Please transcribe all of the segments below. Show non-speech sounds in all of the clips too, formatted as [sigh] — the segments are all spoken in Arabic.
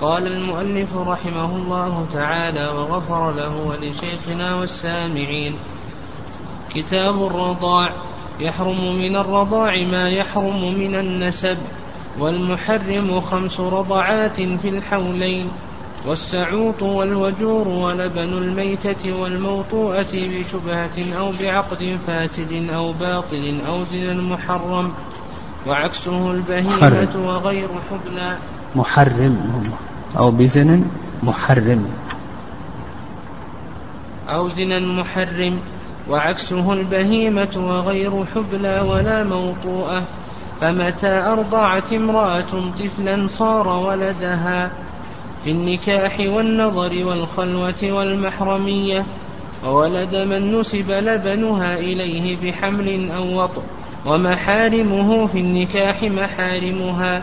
قال المؤلف رحمه الله تعالى وغفر له ولشيخنا والسامعين كتاب الرضاع يحرم من الرضاع ما يحرم من النسب والمحرم خمس رضعات في الحولين والسعوط والوجور ولبن الميتة والموطوءة بشبهة أو بعقد فاسد أو باطل أو زنا محرم وعكسه البهيمة وغير حبلى. محرم. أو بزن محرم. أو زنا محرم وعكسه البهيمة وغير حبلى ولا موطوءة. فمتى أرضعت امرأة طفلا صار ولدها. في النكاح والنظر والخلوة والمحرمية. وولد من نسب لبنها إليه بحمل أو وطء. ومحارمه في النكاح محارمها.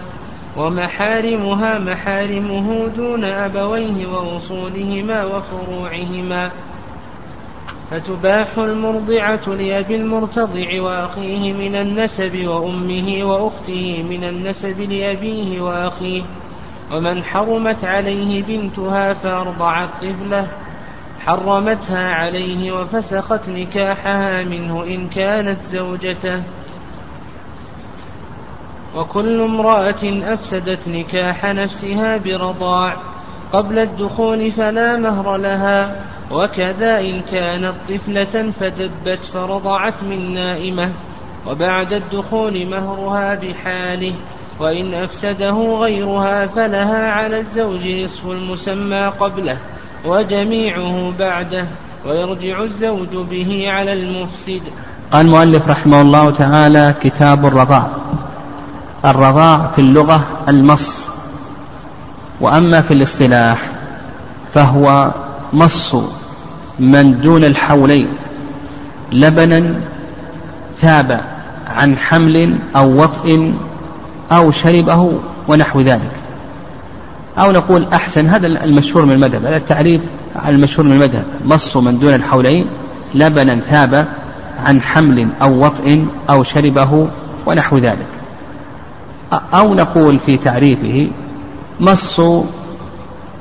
ومحارمها محارمه دون أبويه وأصولهما وفروعهما. فتباح المرضعة لأبي المرتضع وأخيه من النسب وأمه وأخته من النسب لأبيه وأخيه. ومن حرمت عليه بنتها فأرضعت طفله. حرمتها عليه وفسخت نكاحها منه إن كانت زوجته. وكل امرأة أفسدت نكاح نفسها برضاع قبل الدخول فلا مهر لها وكذا إن كانت طفلة فدبت فرضعت من نائمة وبعد الدخول مهرها بحاله وإن أفسده غيرها فلها على الزوج نصف المسمى قبله وجميعه بعده ويرجع الزوج به على المفسد. قال المؤلف رحمه الله تعالى كتاب الرضاع. الرضاع في اللغة المص. وأما في الاصطلاح فهو مص من دون الحولين لبنا ثاب عن حمل أو وطئ أو شربه ونحو ذلك. أو نقول أحسن هذا المشهور من المذهب هذا التعريف المشهور من المذهب. مص من دون الحولين لبنا ثاب عن حمل أو وطئ أو شربه ونحو ذلك. أو نقول في تعريفه مص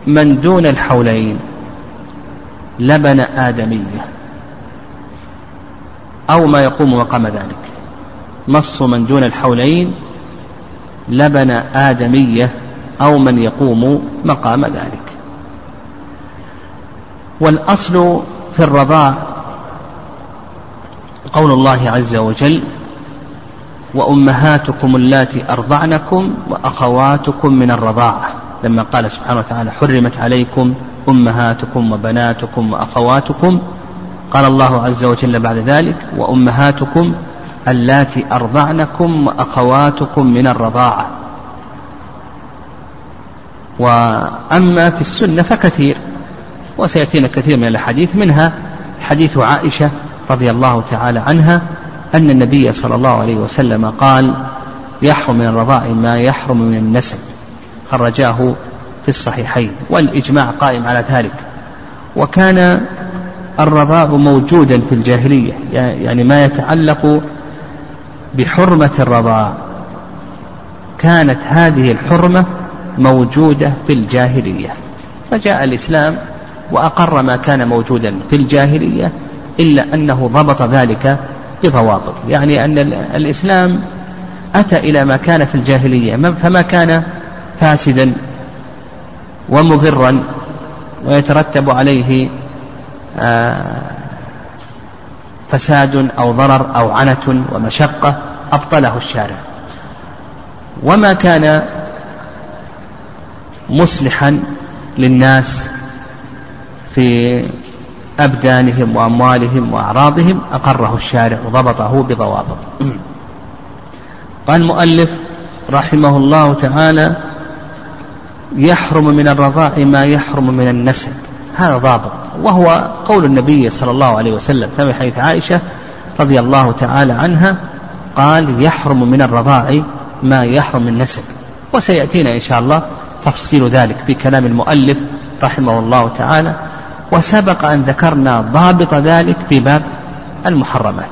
من دون الحولين لبن آدمية أو ما يقوم مقام ذلك. مص من دون الحولين لبن آدمية أو من يقوم مقام ذلك. والأصل في الرضاع قول الله عز وجل وأمهاتكم اللاتي أرضعنكم وأخواتكم من الرضاعة. لما قال سبحانه وتعالى حرمت عليكم أمهاتكم وبناتكم وأخواتكم قال الله عز وجل بعد ذلك وأمهاتكم اللاتي أرضعنكم وأخواتكم من الرضاعة. وأما في السنة فكثير وسيأتينا كثير من الأحاديث منها حديث عائشة رضي الله تعالى عنها أن النبي صلى الله عليه وسلم قال يحرم من الرضاع ما يحرم من النسب. خرجاه في الصحيحين والإجماع قائم على ذلك. وكان الرضاع موجودا في الجاهلية يعني ما يتعلق بحرمة الرضاع. كانت هذه الحرمة موجودة في الجاهلية. فجاء الإسلام وأقر ما كان موجودا في الجاهلية إلا أنه ضبط ذلك بضوابط. يعني أن الإسلام أتى إلى ما كان في الجاهلية فما كان فاسدا ومضرا ويترتب عليه آه، فساد أو ضرر أو عنة ومشقة أبطله الشارع. وما كان مصلحا للناس في أبدانهم وأموالهم وأعراضهم أقره الشارع وضبطه بضوابط. قال المؤلف رحمه الله تعالى يحرم من الرضاع ما يحرم من النسب. هذا ضابط. وهو قول النبي صلى الله عليه وسلم كما حديث عائشة رضي الله تعالى عنها قال يحرم من الرضاع ما يحرم من النسب. وسيأتينا إن شاء الله تفصيل ذلك في كلام المؤلف رحمه الله تعالى. وسبق أن ذكرنا ضابط ذلك في باب المحرمات.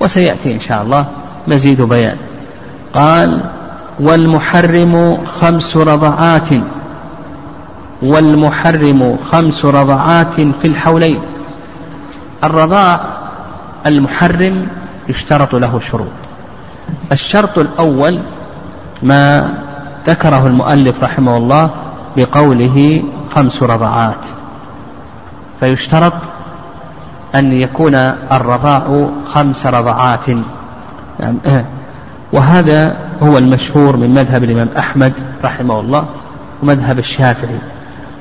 وسيأتي إن شاء الله مزيد بيان. قال والمحرم خمس رضعات والمحرم خمس رضعات في الحولين. الرضاع المحرم يشترط له شروط. الشرط الأول ما ذكره المؤلف رحمه الله بقوله خمس رضعات. فيشترط أن يكون الرضاع خمس رضعات. يعني وهذا هو المشهور من مذهب الإمام أحمد رحمه الله ومذهب الشافعي.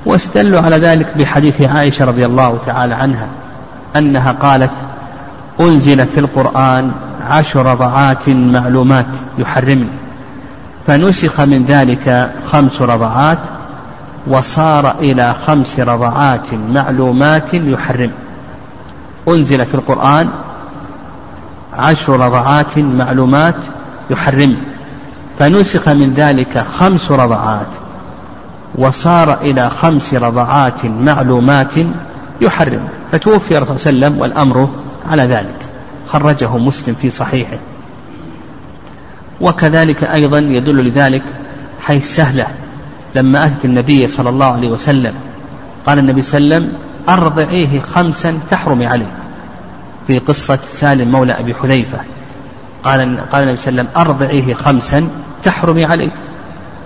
واستدلوا على ذلك بحديث عائشة رضي الله تعالى عنها أنها قالت أنزل في القرآن عشر رضعات معلومات يحرمن فنسخ من ذلك خمس رضعات وصار إلى خمس رضعات معلومات يحرم. أنزل في القرآن عشر رضعات معلومات يحرم. فنسخ من ذلك خمس رضعات وصار إلى خمس رضعات معلومات يحرم. فتوفي الرسول صلى الله عليه وسلم والأمر على ذلك. خرجه مسلم في صحيحه. وكذلك أيضا يدل لذلك حيث سهلة لما أتت النبي صلى الله عليه وسلم قال النبي صلى الله عليه وسلم أرضعيه خمسا تحرمي عليه. في قصة سالم مولى أبي حذيفة قال قال النبي صلى الله عليه وسلم أرضعيه خمسا تحرمي عليه.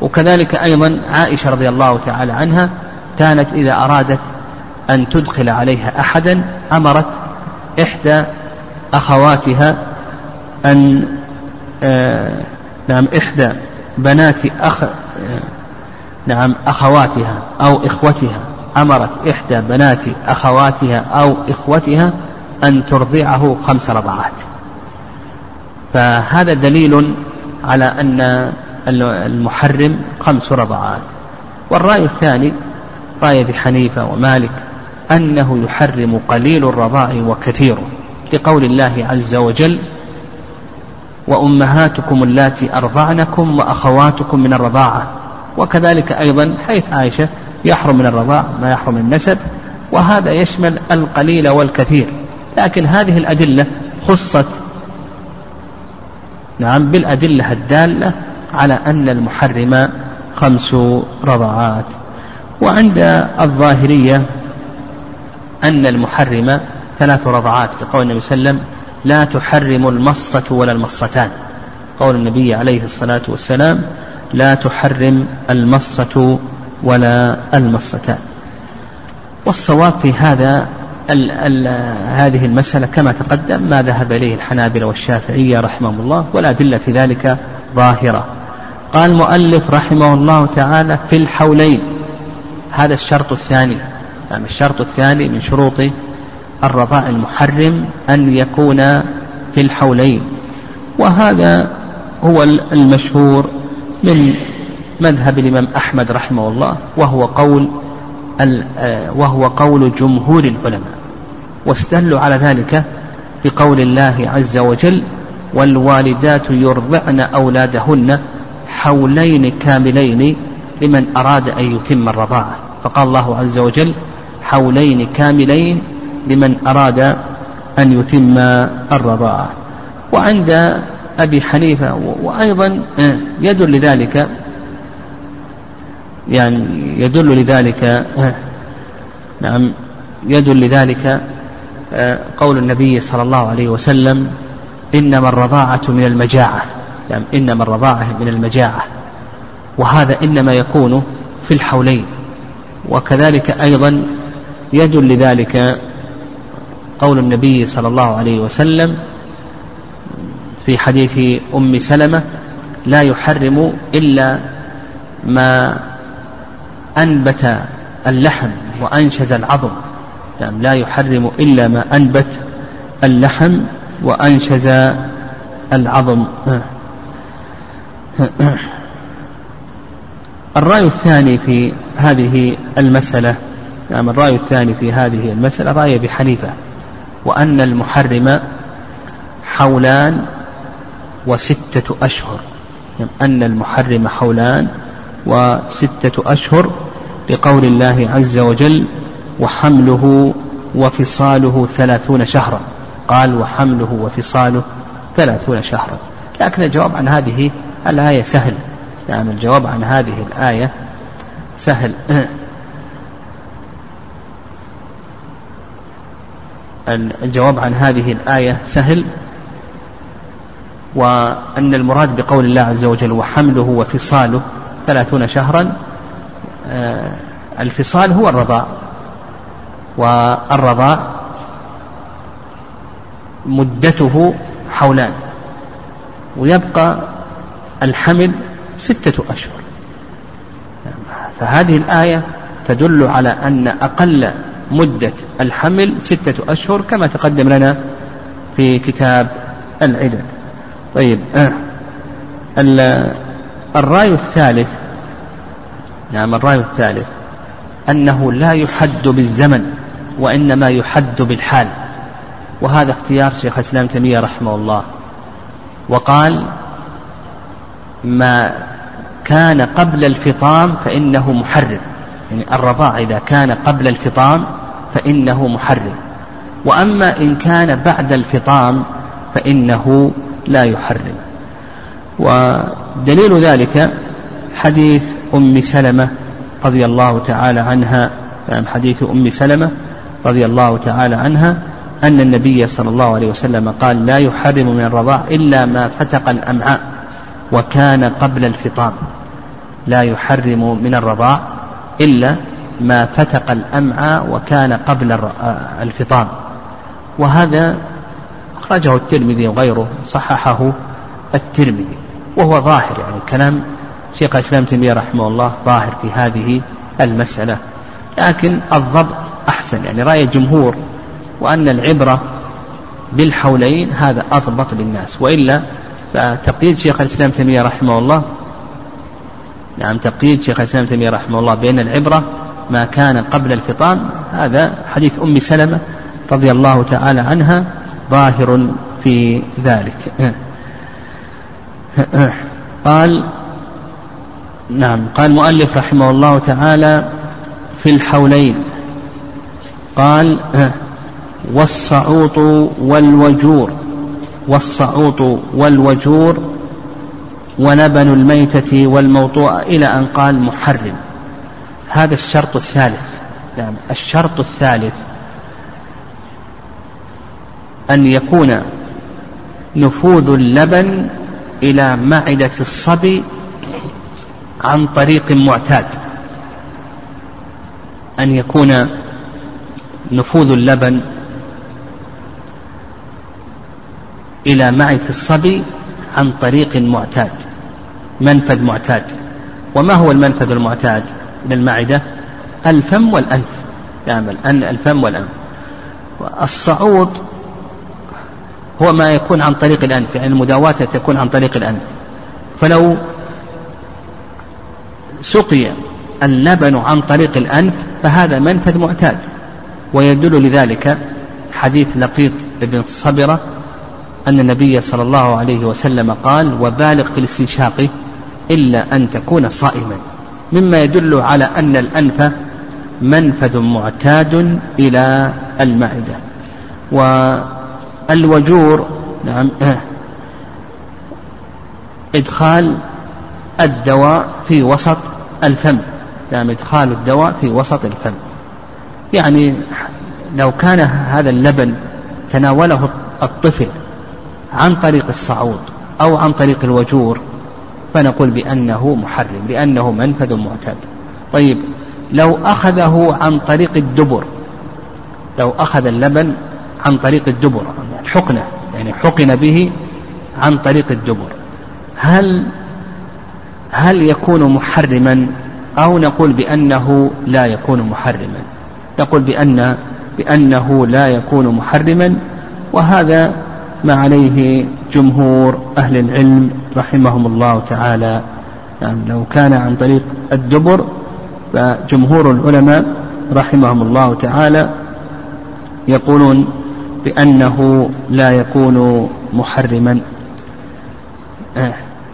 وكذلك أيضا عائشة رضي الله تعالى عنها كانت إذا أرادت أن تدخل عليها أحدا أمرت إحدى أخواتها أن آه نعم إحدى بنات أخ آه نعم أخواتها أو إخوتها. أمرت إحدى بنات أخواتها أو إخوتها أن ترضعه خمس رضعات. فهذا دليل على أن المحرم خمس رضعات. والرأي الثاني رأي أبي حنيفة ومالك أنه يحرم قليل الرضاع وكثيره لقول الله عز وجل وأمهاتكم اللاتي أرضعنكم وأخواتكم من الرضاعة. وكذلك أيضا حيث عائشة يحرم من الرضاع ما يحرم من النسب وهذا يشمل القليل والكثير. لكن هذه الأدلة خصت نعم بالأدلة الدالة على أن المحرم خمس رضعات وعند الظاهرية أن المحرم ثلاث رضعات كقول النبي صلى الله عليه وسلم لا تحرم المصة ولا المصتان. قول النبي عليه الصلاة والسلام لا تحرم المصة ولا المصتان والصواب في هذا ال ال هذه المسألة كما تقدم ما ذهب إليه الحنابلة والشافعية رحمهم الله والأدلة في ذلك ظاهرة. قال المؤلف رحمه الله تعالى في الحولين. هذا الشرط الثاني. يعني الشرط الثاني من شروط الرضاع المحرم أن يكون في الحولين. وهذا هو المشهور من مذهب الإمام أحمد رحمه الله وهو قول وهو قول جمهور العلماء. واستدلوا على ذلك بقول الله عز وجل والوالدات يرضعن أولادهن حولين كاملين لمن أراد أن يتم الرضاعة فقال الله عز وجل حولين كاملين لمن أراد أن يتم الرضاعة وعند أبي حنيفة وأيضا آه، يدل لذلك يعني يدل لذلك آه، نعم يدل لذلك آه، قول النبي صلى الله عليه وسلم إنما الرضاعة من المجاعة يعني إنما الرضاعة من المجاعة وهذا إنما يكون في الحولين وكذلك أيضا يدل لذلك قول النبي صلى الله عليه وسلم في حديث أم سلمة لا يحرم إلا ما أنبت اللحم وأنشز العظم. يعني لا يحرم إلا ما أنبت اللحم وأنشز العظم. الرأي الثاني في هذه المسألة نعم الرأي الثاني في هذه المسألة رأي أبي حنيفة وأن المحرم حولان وستة أشهر. يعني أن المحرم حولان وستة أشهر لقول الله عز وجل وحمله وفصاله ثلاثون شهرا. قال وحمله وفصاله ثلاثون شهرا. لكن الجواب عن هذه الآية سهل. نعم يعني الجواب عن هذه الآية سهل. [clears throat] الجواب عن هذه الآية سهل. وأن المراد بقول الله عز وجل وحمله وفصاله ثلاثون شهرا آه، الفصال هو الرضاع والرضاع مدته حولان ويبقى الحمل ستة أشهر. فهذه الآية تدل على أن أقل مدة الحمل ستة أشهر كما تقدم لنا في كتاب العدد. طيب آه. الرأي الثالث نعم الرأي الثالث أنه لا يحد بالزمن وإنما يحد بالحال. وهذا اختيار شيخ الإسلام تيمية رحمه الله. وقال ما كان قبل الفطام فإنه محرم. يعني الرضاع إذا كان قبل الفطام فإنه محرم. وأما إن كان بعد الفطام فإنه لا يحرم. ودليل ذلك حديث أم سلمة رضي الله تعالى عنها يعني حديث أم سلمة رضي الله تعالى عنها أن النبي صلى الله عليه وسلم قال لا يحرم من الرضاع إلا ما فتق الأمعاء وكان قبل الفطام. لا يحرم من الرضاع إلا ما فتق الأمعاء وكان قبل آه، الفطام. وهذا أخرجه الترمذي وغيره صححه الترمذي وهو ظاهر يعني كلام شيخ الإسلام تيمية رحمه الله ظاهر في هذه المسألة. لكن الضبط أحسن يعني رأي الجمهور وأن العبرة بالحولين هذا أضبط للناس. وإلا فتقييد شيخ الإسلام تيمية رحمه الله نعم تقييد شيخ الإسلام تيمية رحمه الله بأن العبرة ما كان قبل الفطام هذا حديث أم سلمة رضي الله تعالى عنها ظاهر في ذلك. قال نعم قال المؤلف رحمه الله تعالى في الحولين. قال والصعوط والوجور والصعوط والوجور ولبن الميتة والموطوء إلى أن قال محرم. هذا الشرط الثالث يعني الشرط الثالث أن يكون نفوذ اللبن إلى معدة الصبي عن طريق معتاد. أن يكون نفوذ اللبن إلى معدة الصبي عن طريق معتاد منفذ معتاد. وما هو المنفذ المعتاد من المعدة؟ الفم والأنف. أن الفم والأنف. الصعود هو ما يكون عن طريق الأنف يعني المداواة تكون عن طريق الأنف. فلو سقي اللبن عن طريق الأنف فهذا منفذ معتاد. ويدل لذلك حديث لقيط بن صبرة أن النبي صلى الله عليه وسلم قال وبالغ في الاستنشاق إلا أن تكون صائما مما يدل على أن الأنف منفذ معتاد إلى المعدة والوجور نعم إدخال الدواء في وسط الفم نعم إدخال الدواء في وسط الفم. يعني لو كان هذا اللبن تناوله الطفل عن طريق الصعود أو عن طريق الوجور فنقول بأنه محرم لأنه منفذ معتاد. طيب لو أخذه عن طريق الدبر لو أخذ اللبن عن طريق الدبر. الحقنة يعني حقن به عن طريق الدبر. هل هل يكون محرما؟ أو نقول بأنه لا يكون محرما. نقول بأن بأنه لا يكون محرما وهذا ما عليه جمهور أهل العلم رحمهم الله تعالى. يعني لو كان عن طريق الدبر فجمهور العلماء رحمهم الله تعالى يقولون بأنه لا يكون محرما.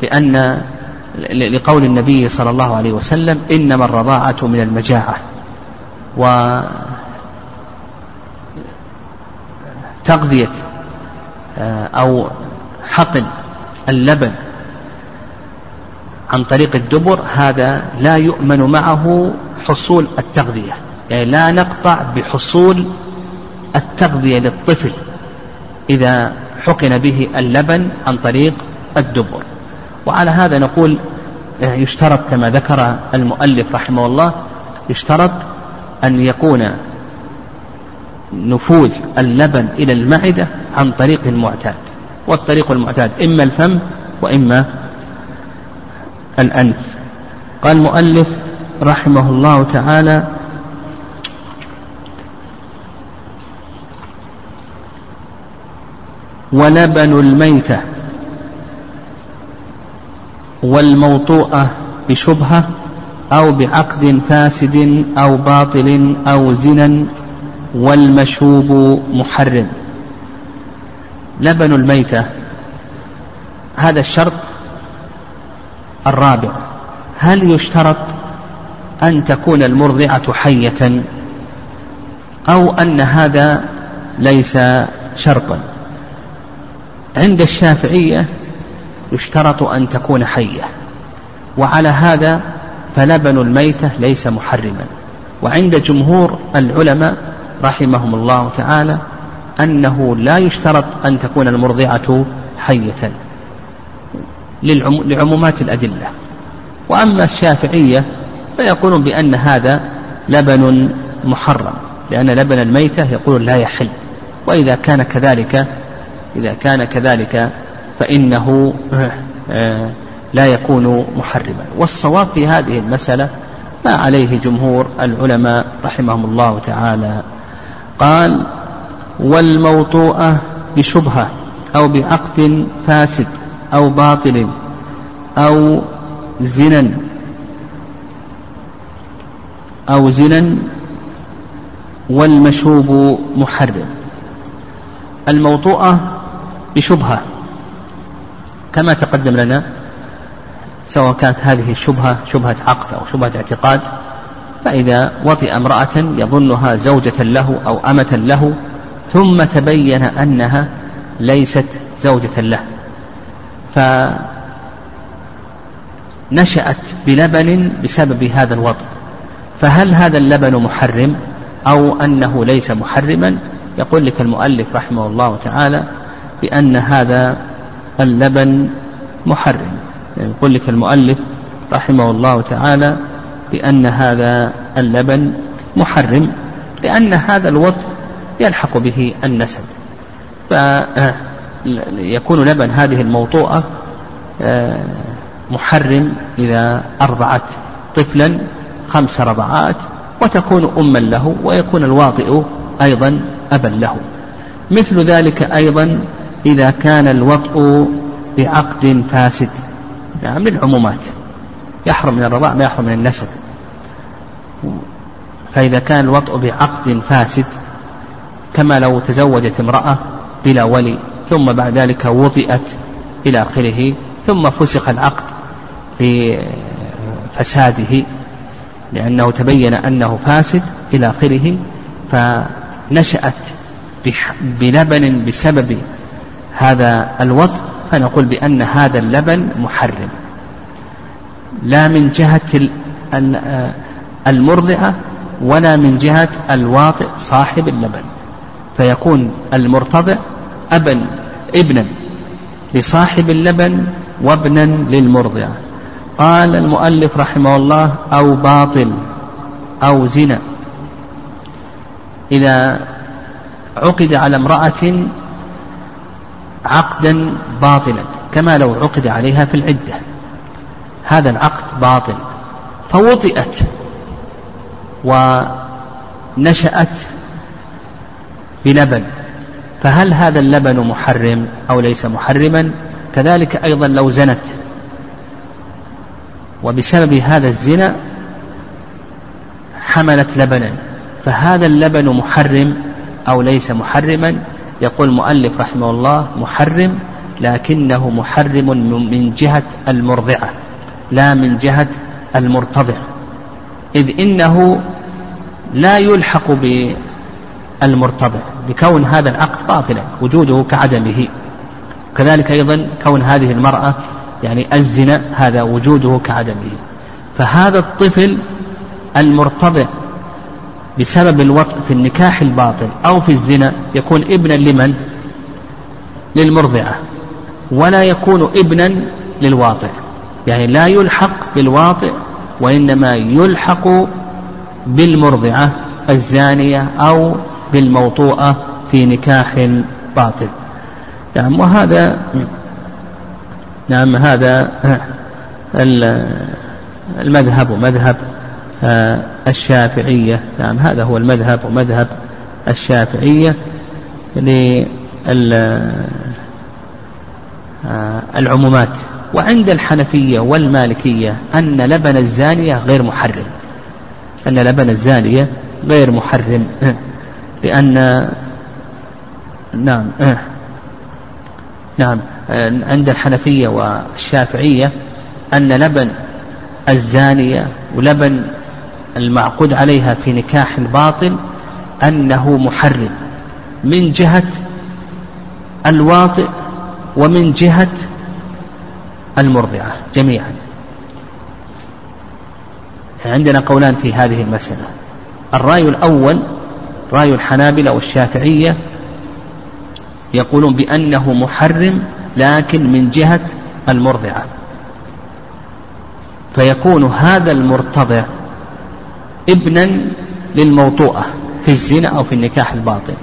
لأن لقول النبي صلى الله عليه وسلم إنما الرضاعة من المجاعة. وتغذية آه، أو حقن اللبن عن طريق الدبر هذا لا يؤمن معه حصول التغذية. يعني لا نقطع بحصول التغذية للطفل إذا حقن به اللبن عن طريق الدبر. وعلى هذا نقول آه، يشترط كما ذكر المؤلف رحمه الله يشترط أن يكون نفوذ اللبن إلى المعدة عن طريق المعتاد. والطريق المعتاد إما الفم وإما الأنف. قال المؤلف رحمه الله تعالى ولبن الميتة والموطوءة بشبهة أو بعقد فاسد أو باطل أو زنا والمشوب محرم. لبن الميتة هذا الشرط الرابع. هل يشترط أن تكون المرضعة حية أو أن هذا ليس شرطا؟ عند الشافعية يشترط أن تكون حية وعلى هذا فلبن الميتة ليس محرما. وعند جمهور العلماء رحمهم الله تعالى أنه لا يشترط أن تكون المرضعة حية لعمومات الأدلة. وأما الشافعية فيقولون بأن هذا لبن محرم لأن لبن الميتة يقول لا يحل وإذا كان كذلك إذا كان كذلك فإنه آه، لا يكون محرما. والصواب في هذه المسألة ما عليه جمهور العلماء رحمهم الله تعالى. قال والموطوءة بشبهة أو بعقد فاسد أو باطل أو زنا أو زنا والمشوب محرم. الموطوءة بشبهة كما تقدم لنا سواء كانت هذه الشبهة شبهة عقد أو شبهة اعتقاد فإذا وطئ امرأة يظنها زوجة له أو أمة له ثم تبين أنها ليست زوجة له. فنشأت بلبن بسبب هذا الوطء فهل هذا اللبن محرم أو أنه ليس محرما؟ يقول لك المؤلف رحمه الله تعالى بأن هذا اللبن محرم. يقول لك المؤلف رحمه الله تعالى بأن هذا اللبن محرم لأن هذا الوطء يلحق به النسب. فيكون لبن هذه الموطوءة آه، محرم إذا أرضعت طفلا خمس رضعات وتكون أما له ويكون الواطئ أيضا أبا له. مثل ذلك أيضا إذا كان الوطء بعقد فاسد. نعم للعمومات. يحرم من الرضاع ما يحرم من النسب. فإذا كان الوطء بعقد فاسد كما لو تزوجت امرأة بلا ولي ثم بعد ذلك وطئت إلى آخره ثم فسخ العقد بفساده لأنه تبين أنه فاسد إلى آخره فنشأت بلبن بسبب هذا الوطء فنقول بأن هذا اللبن محرم. لا من جهة المرضعة ولا من جهة الواطئ صاحب اللبن. فيكون المرتضع أبا ابنا لصاحب اللبن وابنا للمرضعة قال المؤلف رحمه الله أو باطل أو زنا. إذا عقد على امرأة عقدا باطلا كما لو عقد عليها في العدة. هذا العقد باطل. فوطئت ونشأت بلبن. فهل هذا اللبن محرم أو ليس محرما؟ كذلك أيضا لو زنت. وبسبب هذا الزنا حملت لبنا. فهذا اللبن محرم أو ليس محرما؟ يقول المؤلف رحمه الله محرم لكنه محرم من جهة المرضعة لا من جهة المرتضع. إذ إنه لا يلحق بالمرتضع بكون هذا العقد باطلا وجوده كعدمه. كذلك أيضا كون هذه المرأة يعني الزنا هذا وجوده كعدمه. فهذا الطفل المرتضع بسبب الوطء في النكاح الباطل أو في الزنا يكون ابنا لمن؟ للمرضعة. ولا يكون ابنا للواطئ يعني لا يلحق بالواطئ وإنما يلحق بالمرضعة الزانية أو بالموطوءة في نكاح باطل. نعم وهذا نعم هذا المذهب ومذهب آه، الشافعية. نعم هذا هو المذهب ومذهب الشافعية للعمومات آه، وعند الحنفية والمالكية أن لبن الزانية غير محرم. أن لبن الزانية غير محرم. [laughs] لأن نعم نعم عند الحنفية والشافعية أن لبن الزانية ولبن المعقود عليها في نكاح الباطل أنه محرم. من جهة الواطئ ومن جهة المرضعة جميعا. عندنا قولان في هذه المسألة. الرأي الأول رأي الحنابلة والشافعية يقولون بأنه محرم لكن من جهة المرضعة. فيكون هذا المرتضع ابنا للموطوءة في الزنا أو في النكاح الباطل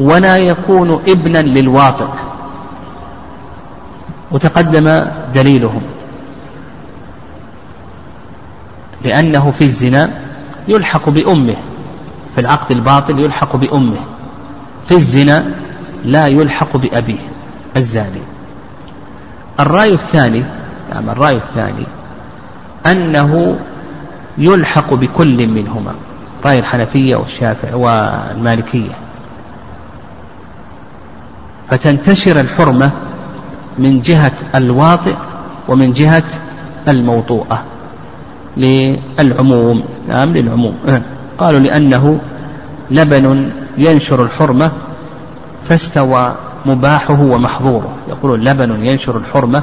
ولا يكون ابنا للواطئ. وتقدم دليلهم. لأنه في الزنا يلحق بأمه في العقد الباطل يلحق بأمه. في الزنا لا يلحق بأبيه الزاني. الرأي الثاني نعم الرأي الثاني أنه يلحق بكل منهما رأي الحنفية والشافعي والمالكية. فتنتشر الحرمة من جهة الواطئ ومن جهة الموطوءة للعموم. نعم للعموم. قالوا لأنه لبن ينشر الحرمة فاستوى مباحه ومحظوره. يقولون لبن ينشر الحرمة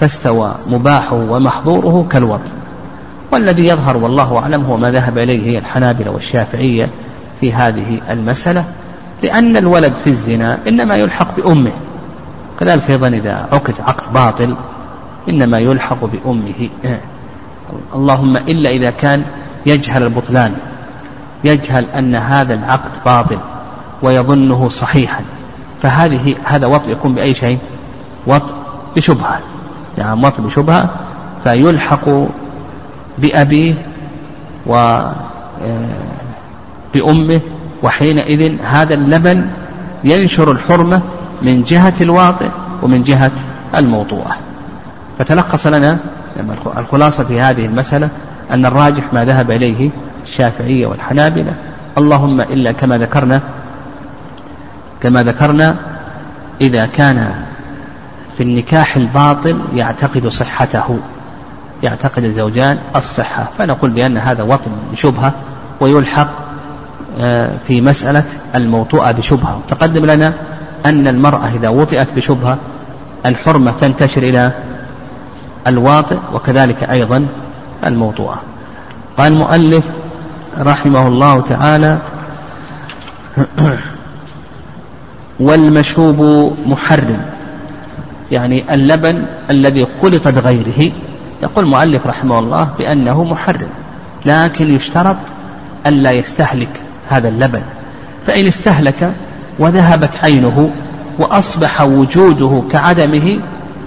فاستوى مباحه ومحظوره كالوطن والذي يظهر والله أعلم هو ما ذهب إليه الحنابلة والشافعية في هذه المسألة لأن الولد في الزنا إنما يلحق بأمه. كذلك أيضا إذا عقد عقد باطل إنما يلحق بأمه. اللهم إلا إذا كان يجهل البطلان يجهل أن هذا العقد باطل ويظنه صحيحا فهذه هذا وطء يكون بأي شيء؟ وطء بشبهة. نعم وطء بشبهة فيلحق بأبيه و آه، وحينئذ هذا اللبن ينشر الحرمة من جهة الواطئ ومن جهة الموطوءة. فتلخص لنا الخلاصة في هذه المسألة أن الراجح ما ذهب إليه الشافعية والحنابلة. اللهم إلا كما ذكرنا كما ذكرنا إذا كان في النكاح الباطل يعتقد صحته. يعتقد الزوجان الصحة فنقول بأن هذا وطن بشبهة ويلحق آه، في مسألة الموطوءة بشبهة. تقدم لنا أن المرأة إذا وطئت بشبهة الحرمة تنتشر إلى الواطئ وكذلك أيضا الموطوءة. قال المؤلف رحمه الله تعالى والمشوب محرم يعني اللبن الذي خلط بغيره يقول المؤلف رحمه الله بأنه محرم لكن يشترط ألا يستهلك هذا اللبن. فإن استهلك وذهبت عينه وأصبح وجوده كعدمه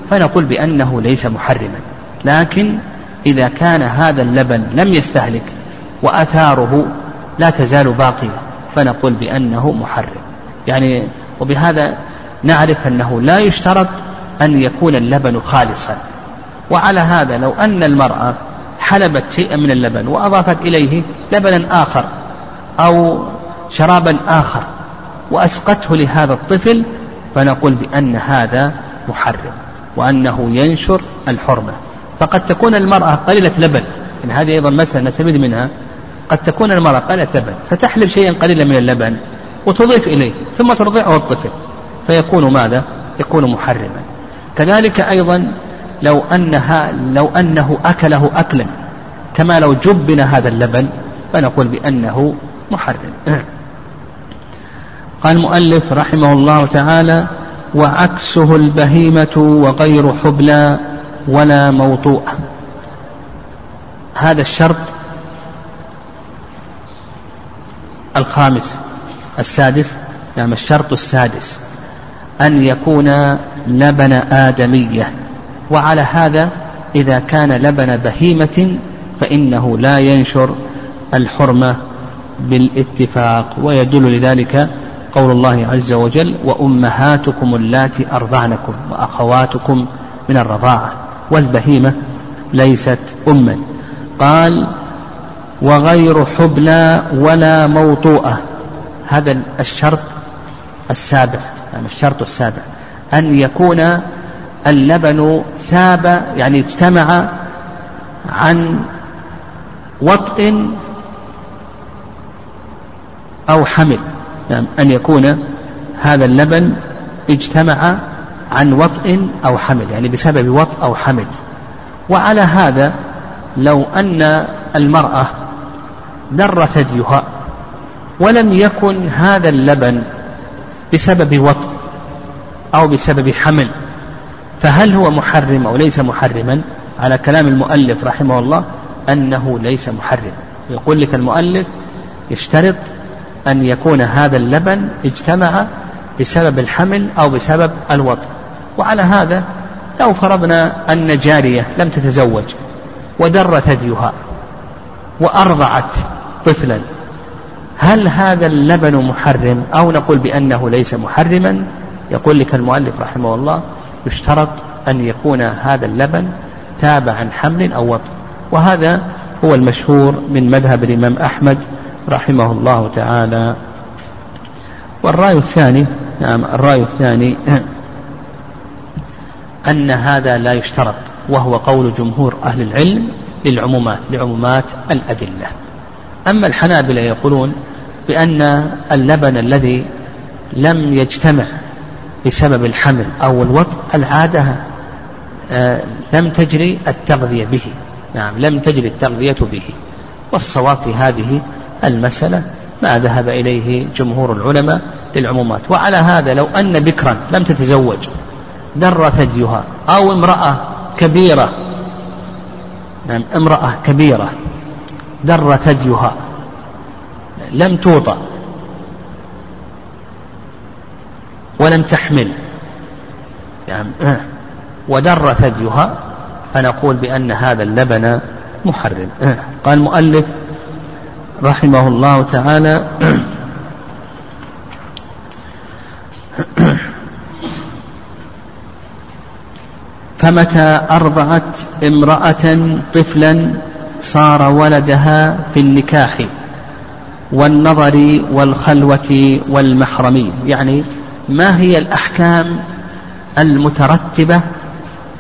فنقول بأنه ليس محرما. لكن إذا كان هذا اللبن لم يستهلك وأثاره لا تزال باقية فنقول بأنه محرم. يعني وبهذا نعرف أنه لا يشترط أن يكون اللبن خالصا. وعلى هذا لو أن المرأة حلبت شيئا من اللبن وأضافت إليه لبنا آخر أو شرابا آخر وأسقته لهذا الطفل فنقول بأن هذا محرم وأنه ينشر الحرمة. فقد تكون المرأة قليلة لبن يعني هذه أيضا مسألة نستفيد منها. قد تكون المرأة قليلة لبن فتحلب شيئا قليلا من اللبن وتضيف إليه ثم ترضعه الطفل فيكون ماذا؟ يكون محرما. كذلك أيضا لو أنها لو أنه أكله أكلا كما لو جبن هذا اللبن فنقول بأنه محرم. قال المؤلف رحمه الله تعالى وعكسه البهيمة وغير حبلى ولا موطوءة هذا الشرط الخامس السادس نعم الشرط السادس أن يكون لبن آدمية. وعلى هذا إذا كان لبن بهيمة فإنه لا ينشر الحرمة بالاتفاق ويدل لذلك قول الله عز وجل وأمهاتكم اللاتي أرضعنكم وأخواتكم من الرضاعة والبهيمة ليست أما قال وغير حبلى ولا موطوءة هذا الشرط السابع يعني الشرط السابع أن يكون اللبن ثاب يعني اجتمع عن وطء أو حمل. يعني أن يكون هذا اللبن اجتمع عن وطء أو حمل يعني بسبب وطء أو حمل. وعلى هذا لو أن المرأة در ثديها ولم يكن هذا اللبن بسبب وطء أو بسبب حمل فهل هو محرم أو ليس محرما؟ على كلام المؤلف رحمه الله أنه ليس محرم. يقول لك المؤلف يشترط أن يكون هذا اللبن اجتمع بسبب الحمل أو بسبب الوطء وعلى هذا لو فرضنا أن جارية لم تتزوج ودر ثديها وأرضعت طفلا هل هذا اللبن محرم أو نقول بأنه ليس محرما؟ يقول لك المؤلف رحمه الله يشترط أن يكون هذا اللبن تابعا حمل أو وطء وهذا هو المشهور من مذهب الإمام أحمد رحمه الله تعالى. والرأي الثاني نعم الرأي الثاني [clears throat] أن هذا لا يشترط وهو قول جمهور أهل العلم للعمومات لعمومات الأدلة. أما الحنابلة يقولون بأن اللبن الذي لم يجتمع بسبب الحمل أو الوطء العادة آه، لم تجري التغذية به. نعم لم تجري التغذية به. والصواب في هذه المسألة ما ذهب إليه جمهور العلماء للعمومات. وعلى هذا لو أن بكرا لم تتزوج در ثديها أو امرأة كبيرة نعم امرأة كبيرة در ثديها لم توطأ. ولم تحمل. يعني ودر ثديها فنقول بأن هذا اللبن محرم. قال المؤلف رحمه الله تعالى [coughs] فمتى أرضعت امرأة طفلا صار ولدها في النكاح والنظر والخلوة والمحرمية يعني ما هي الأحكام المترتبة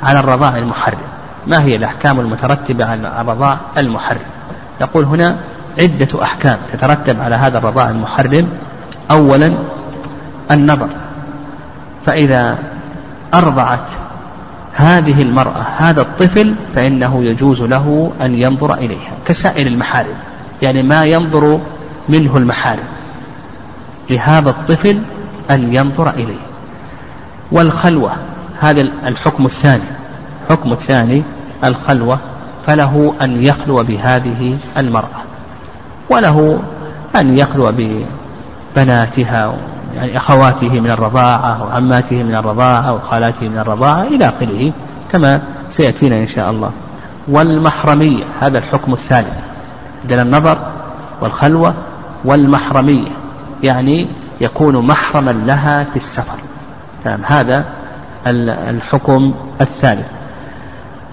على الرضاع المحرم؟ ما هي الأحكام المترتبة على الرضاع المحرم؟ يقول هنا عدة أحكام تترتب على هذا الرضاع المحرم. أولا النظر. فإذا أرضعت هذه المرأة هذا الطفل فإنه يجوز له أن ينظر إليها كسائر المحارم يعني ما ينظر منه المحارم. لهذا الطفل أن ينظر إليه. والخلوة هذا الحكم الثاني. الحكم الثاني الخلوة فله أن يخلو بهذه المرأة. وله أن يخلو ببناتها يعني أخواته من الرضاعة وعماته من الرضاعة وخالاته من الرضاعة إلى آخره كما سيأتينا إن شاء الله. والمحرمية هذا الحكم الثالث عندنا النظر والخلوة والمحرمية يعني يكون محرما لها في السفر. نعم هذا الحكم الثالث.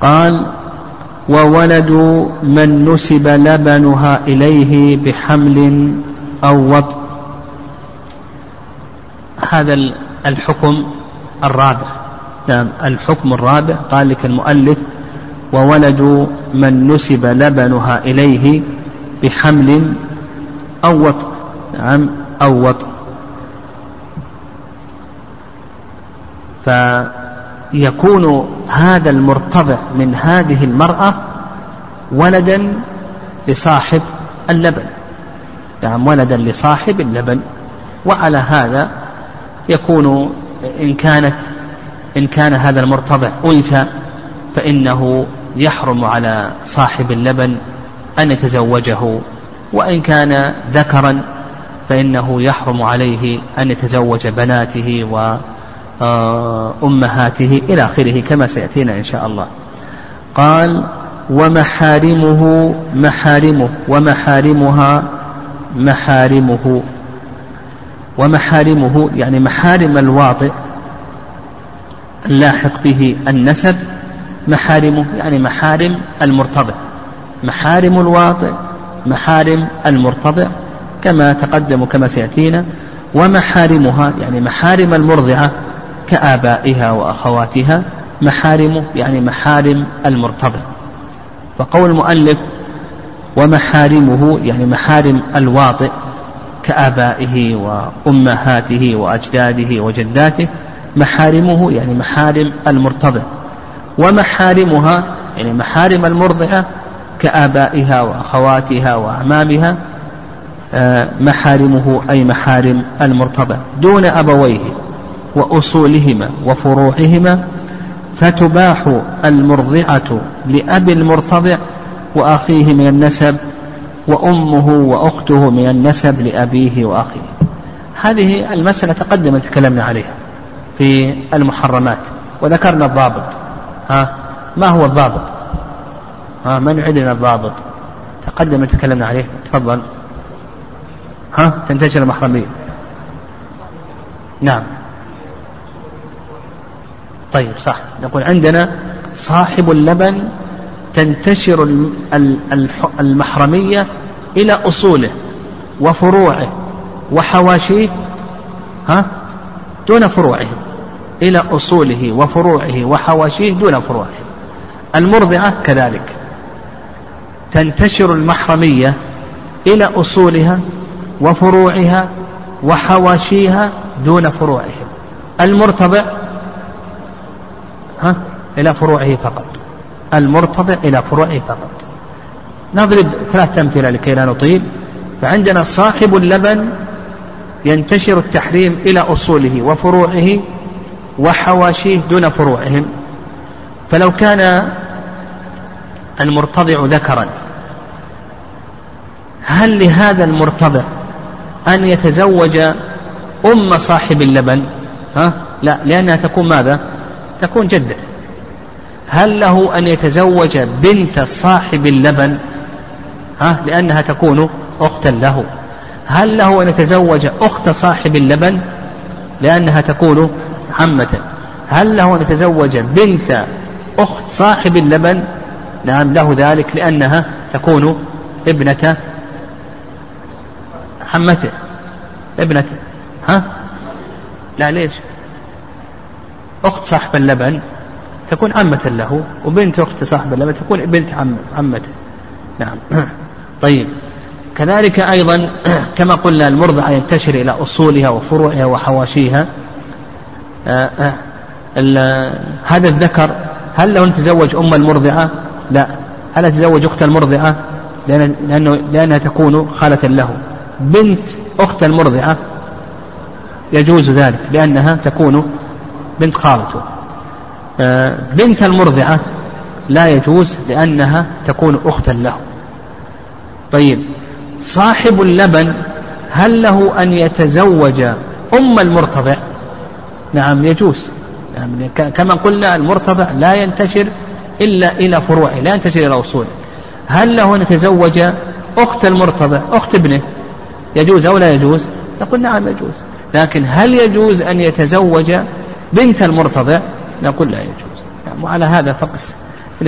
قال وولد من نسب لبنها إليه بحمل أو وطء هذا الحكم الرابع. نعم الحكم الرابع قال لك المؤلف وولد من نسب لبنها إليه بحمل أو وطء نعم أو وطء فيكون هذا المرتضع من هذه المرأة ولدا لصاحب اللبن. نعم ولدا لصاحب اللبن. وعلى هذا يكون إن كانت إن كان هذا المرتضع أنثى فإنه يحرم على صاحب اللبن أن يتزوجه. وإن كان ذكرا فإنه يحرم عليه أن يتزوج بناته وأمهاته إلى آخره كما سيأتينا إن شاء الله. قال ومحارمه محارمه ومحارمها محارمه. ومحارمه يعني محارم الواطئ اللاحق به النسب محارمه يعني محارم المرتضع. محارم الواطئ محارم المرتضع كما تقدم كما سيأتينا. ومحارمها يعني محارم المرضعة كآبائها وأخواتها محارمه يعني محارم المرتضع. وقول المؤلف ومحارمه يعني محارم الواطئ كآبائه وأمهاته وأجداده وجداته محارمه يعني محارم المرتضع. ومحارمها يعني محارم المرضعة كآبائها وأخواتها وأعمامها آه، محارمه أي محارم المرتضع. دون أبويه. وأصولهما وفروعهما فتباح المرضعة لأب المرتضع وأخيه من النسب وأمه وأخته من النسب لأبيه وأخيه. هذه المسألة تقدم تكلمنا عليها في المحرمات وذكرنا الضابط. ها؟ ما هو الضابط؟ ها؟ من عندنا الضابط؟ تقدم تكلمنا عليه. تفضل. ها؟ تنتشر المحرمية. نعم. طيب صح. نقول عندنا صاحب اللبن تنتشر المحرمية إلى أصوله وفروعه وحواشيه ها؟ دون فروعه. إلى أصوله وفروعه وحواشيه دون فروعه. المرضعة كذلك. تنتشر المحرمية إلى أصولها وفروعها وحواشيها دون فروعهم المرتضع ها؟ إلى فروعه فقط. المرتضع إلى فروعه فقط. نضرب ثلاثة أمثلة لكي لا نطيل. فعندنا صاحب اللبن ينتشر التحريم إلى أصوله وفروعه وحواشيه دون فروعهم. فلو كان المرتضع ذكرا هل لهذا المرتضع أن يتزوج أم صاحب اللبن؟ ها؟ لا لأنها تكون ماذا؟ تكون جدة. هل له أن يتزوج بنت صاحب اللبن؟ ها؟ لأنها تكون أختا له. هل له أن يتزوج أخت صاحب اللبن؟ لأنها تكون عمة. هل له أن يتزوج بنت أخت صاحب اللبن؟ نعم له ذلك لأنها تكون ابنة عمته. ابنة ها؟ لا ليش؟ أخت صاحب اللبن تكون عمة له وبنت أخت صاحب اللبن تكون بنت عم عمته. نعم. [clears throat] طيب. كذلك أيضا [clears throat] كما قلنا المرضعة ينتشر إلى أصولها وفروعها وحواشيها. آه، آه، هذا الذكر هل له أن أم المرضعة؟ لا. هل يتزوج أخت المرضعة؟ لأن لأنه لأنها تكون خالة له. بنت أخت المرضعة يجوز ذلك لأنها تكون بنت خالته. آه، بنت المرضعة لا يجوز لأنها تكون أختا له. طيب صاحب اللبن هل له أن يتزوج أم المرتضع؟ نعم يجوز. يعني كما قلنا المرتضع لا ينتشر إلا إلى فروعه لا ينتشر إلى أصوله. هل له أن يتزوج أخت المرتضع أخت ابنه؟ يجوز أو لا يجوز؟ نقول نعم يجوز. لكن هل يجوز أن يتزوج بنت المرتضع نقول لا يجوز. يعني وعلى هذا فقس.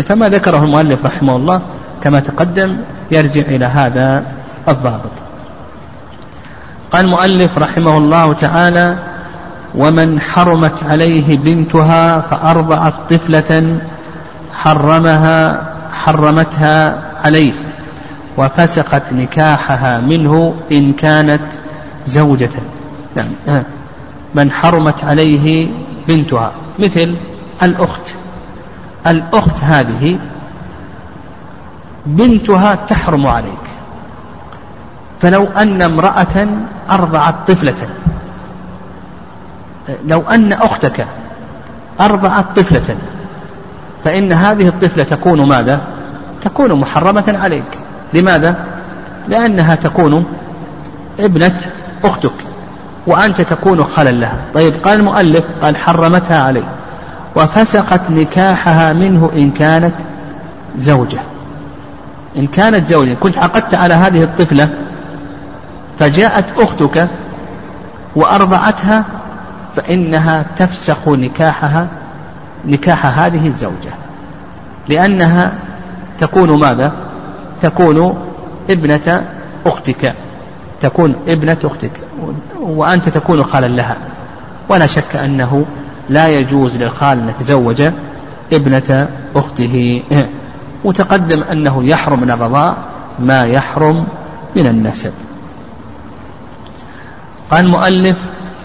فما ذكره المؤلف رحمه الله كما تقدم يرجع إلى هذا الضابط. قال المؤلف رحمه الله تعالى ومن حرمت عليه بنتها فأرضعت طفلة حرمها حرمتها عليه وفسقت نكاحها منه إن كانت زوجة. نعم من حرمت عليه بنتها. مثل الأخت. الأخت هذه بنتها تحرم عليك. فلو أن امرأة أرضعت طفلة لو أن أختك أرضعت طفلة فإن هذه الطفلة تكون ماذا؟ تكون محرمة عليك. لماذا؟ لأنها تكون ابنة أختك. وأنت تكون خلا لها. طيب قال المؤلف قال حرمتها عليه وفسقت نكاحها منه إن كانت زوجة. إن كانت زوجة. كنت عقدت على هذه الطفلة فجاءت أختك وأرضعتها فإنها تفسخ نكاحها نكاح هذه الزوجة. لأنها تكون ماذا؟ تكون ابنة أختك. تكون ابنة أختك وأنت تكون خالا لها. ولا شك أنه لا يجوز للخال أن يتزوج ابنة أخته. وتقدم أنه يحرم من الرضاء ما يحرم من النسب. قال المؤلف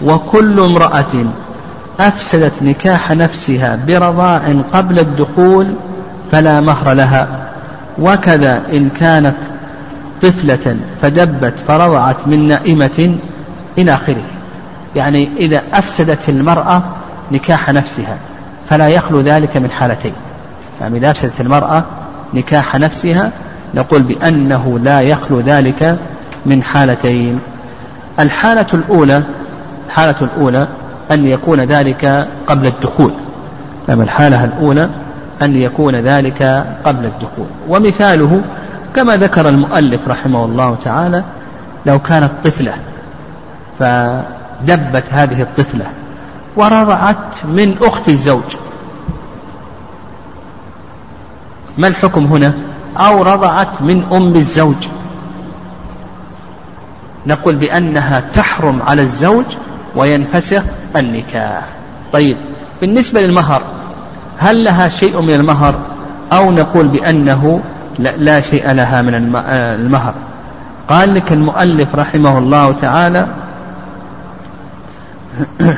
وكل امرأة أفسدت نكاح نفسها برضاع قبل الدخول فلا مهر لها. وكذا إن كانت طفلة فدبت فرضعت من نائمة إلى آخره. يعني إذا أفسدت المرأة نكاح نفسها فلا يخلو ذلك من حالتين. يعني إذا أفسدت المرأة نكاح نفسها نقول بأنه لا يخلو ذلك من حالتين. الحالة الأولى الحالة الأولى أن يكون ذلك قبل الدخول. نعم الحالة الأولى أن يكون ذلك قبل الدخول. ومثاله كما ذكر المؤلف رحمه الله تعالى لو كانت طفلة فدبت هذه الطفلة ورضعت من أخت الزوج. ما الحكم هنا؟ أو رضعت من أم الزوج. نقول بأنها تحرم على الزوج وينفسخ النكاح. طيب بالنسبة للمهر هل لها شيء من المهر؟ أو نقول بأنه لا شيء لها من المهر. قال لك المؤلف رحمه الله تعالى [coughs]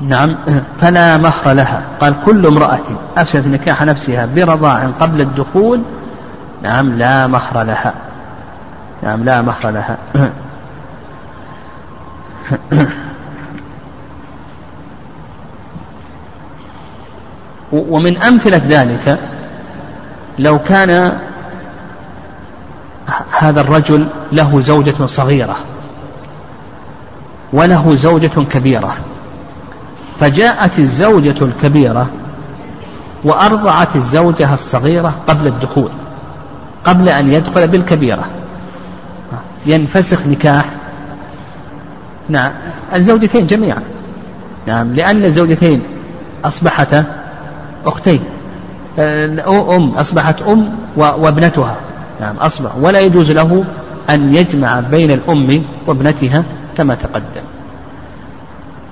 نعم فلا مهر لها. قال كل امرأة أفسدت نكاح نفسها برضاع قبل الدخول نعم لا مهر لها. نعم لا مهر لها. [coughs] ومن أمثلة ذلك لو كان هذا الرجل له زوجة صغيرة وله زوجة كبيرة فجاءت الزوجة الكبيرة وأرضعت الزوجة الصغيرة قبل الدخول قبل أن يدخل بالكبيرة. ينفسخ نكاح. نعم الزوجتين جميعا. نعم لأن الزوجتين أصبحتا أختين. أم أصبحت أم وابنتها. نعم أصبح. ولا يجوز له أن يجمع بين الأم وابنتها كما تقدم.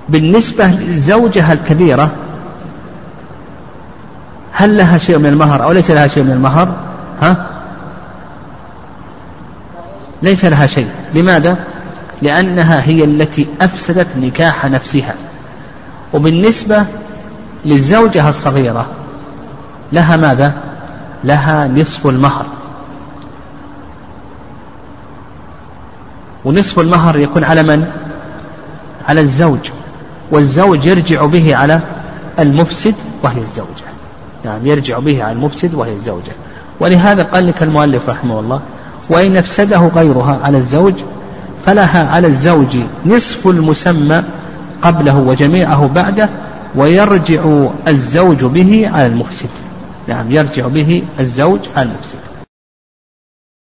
بالنسبة لزوجها الكبيرة هل لها شيء من المهر أو ليس لها شيء من المهر؟ ها؟ ليس لها شيء. لماذا؟ لأنها هي التي أفسدت نكاح نفسها. وبالنسبة للزوجة الصغيرة. لها ماذا؟ لها نصف المهر. ونصف المهر يكون على من؟ على الزوج. والزوج يرجع به على المفسد وهي الزوجة. نعم يرجع به على المفسد وهي الزوجة. ولهذا قال لك المؤلف رحمه الله وإن أفسده غيرها على الزوج فلها على الزوج نصف المسمى قبله وجميعه بعده ويرجع الزوج به على المفسد. نعم يرجع به الزوج على المفسد.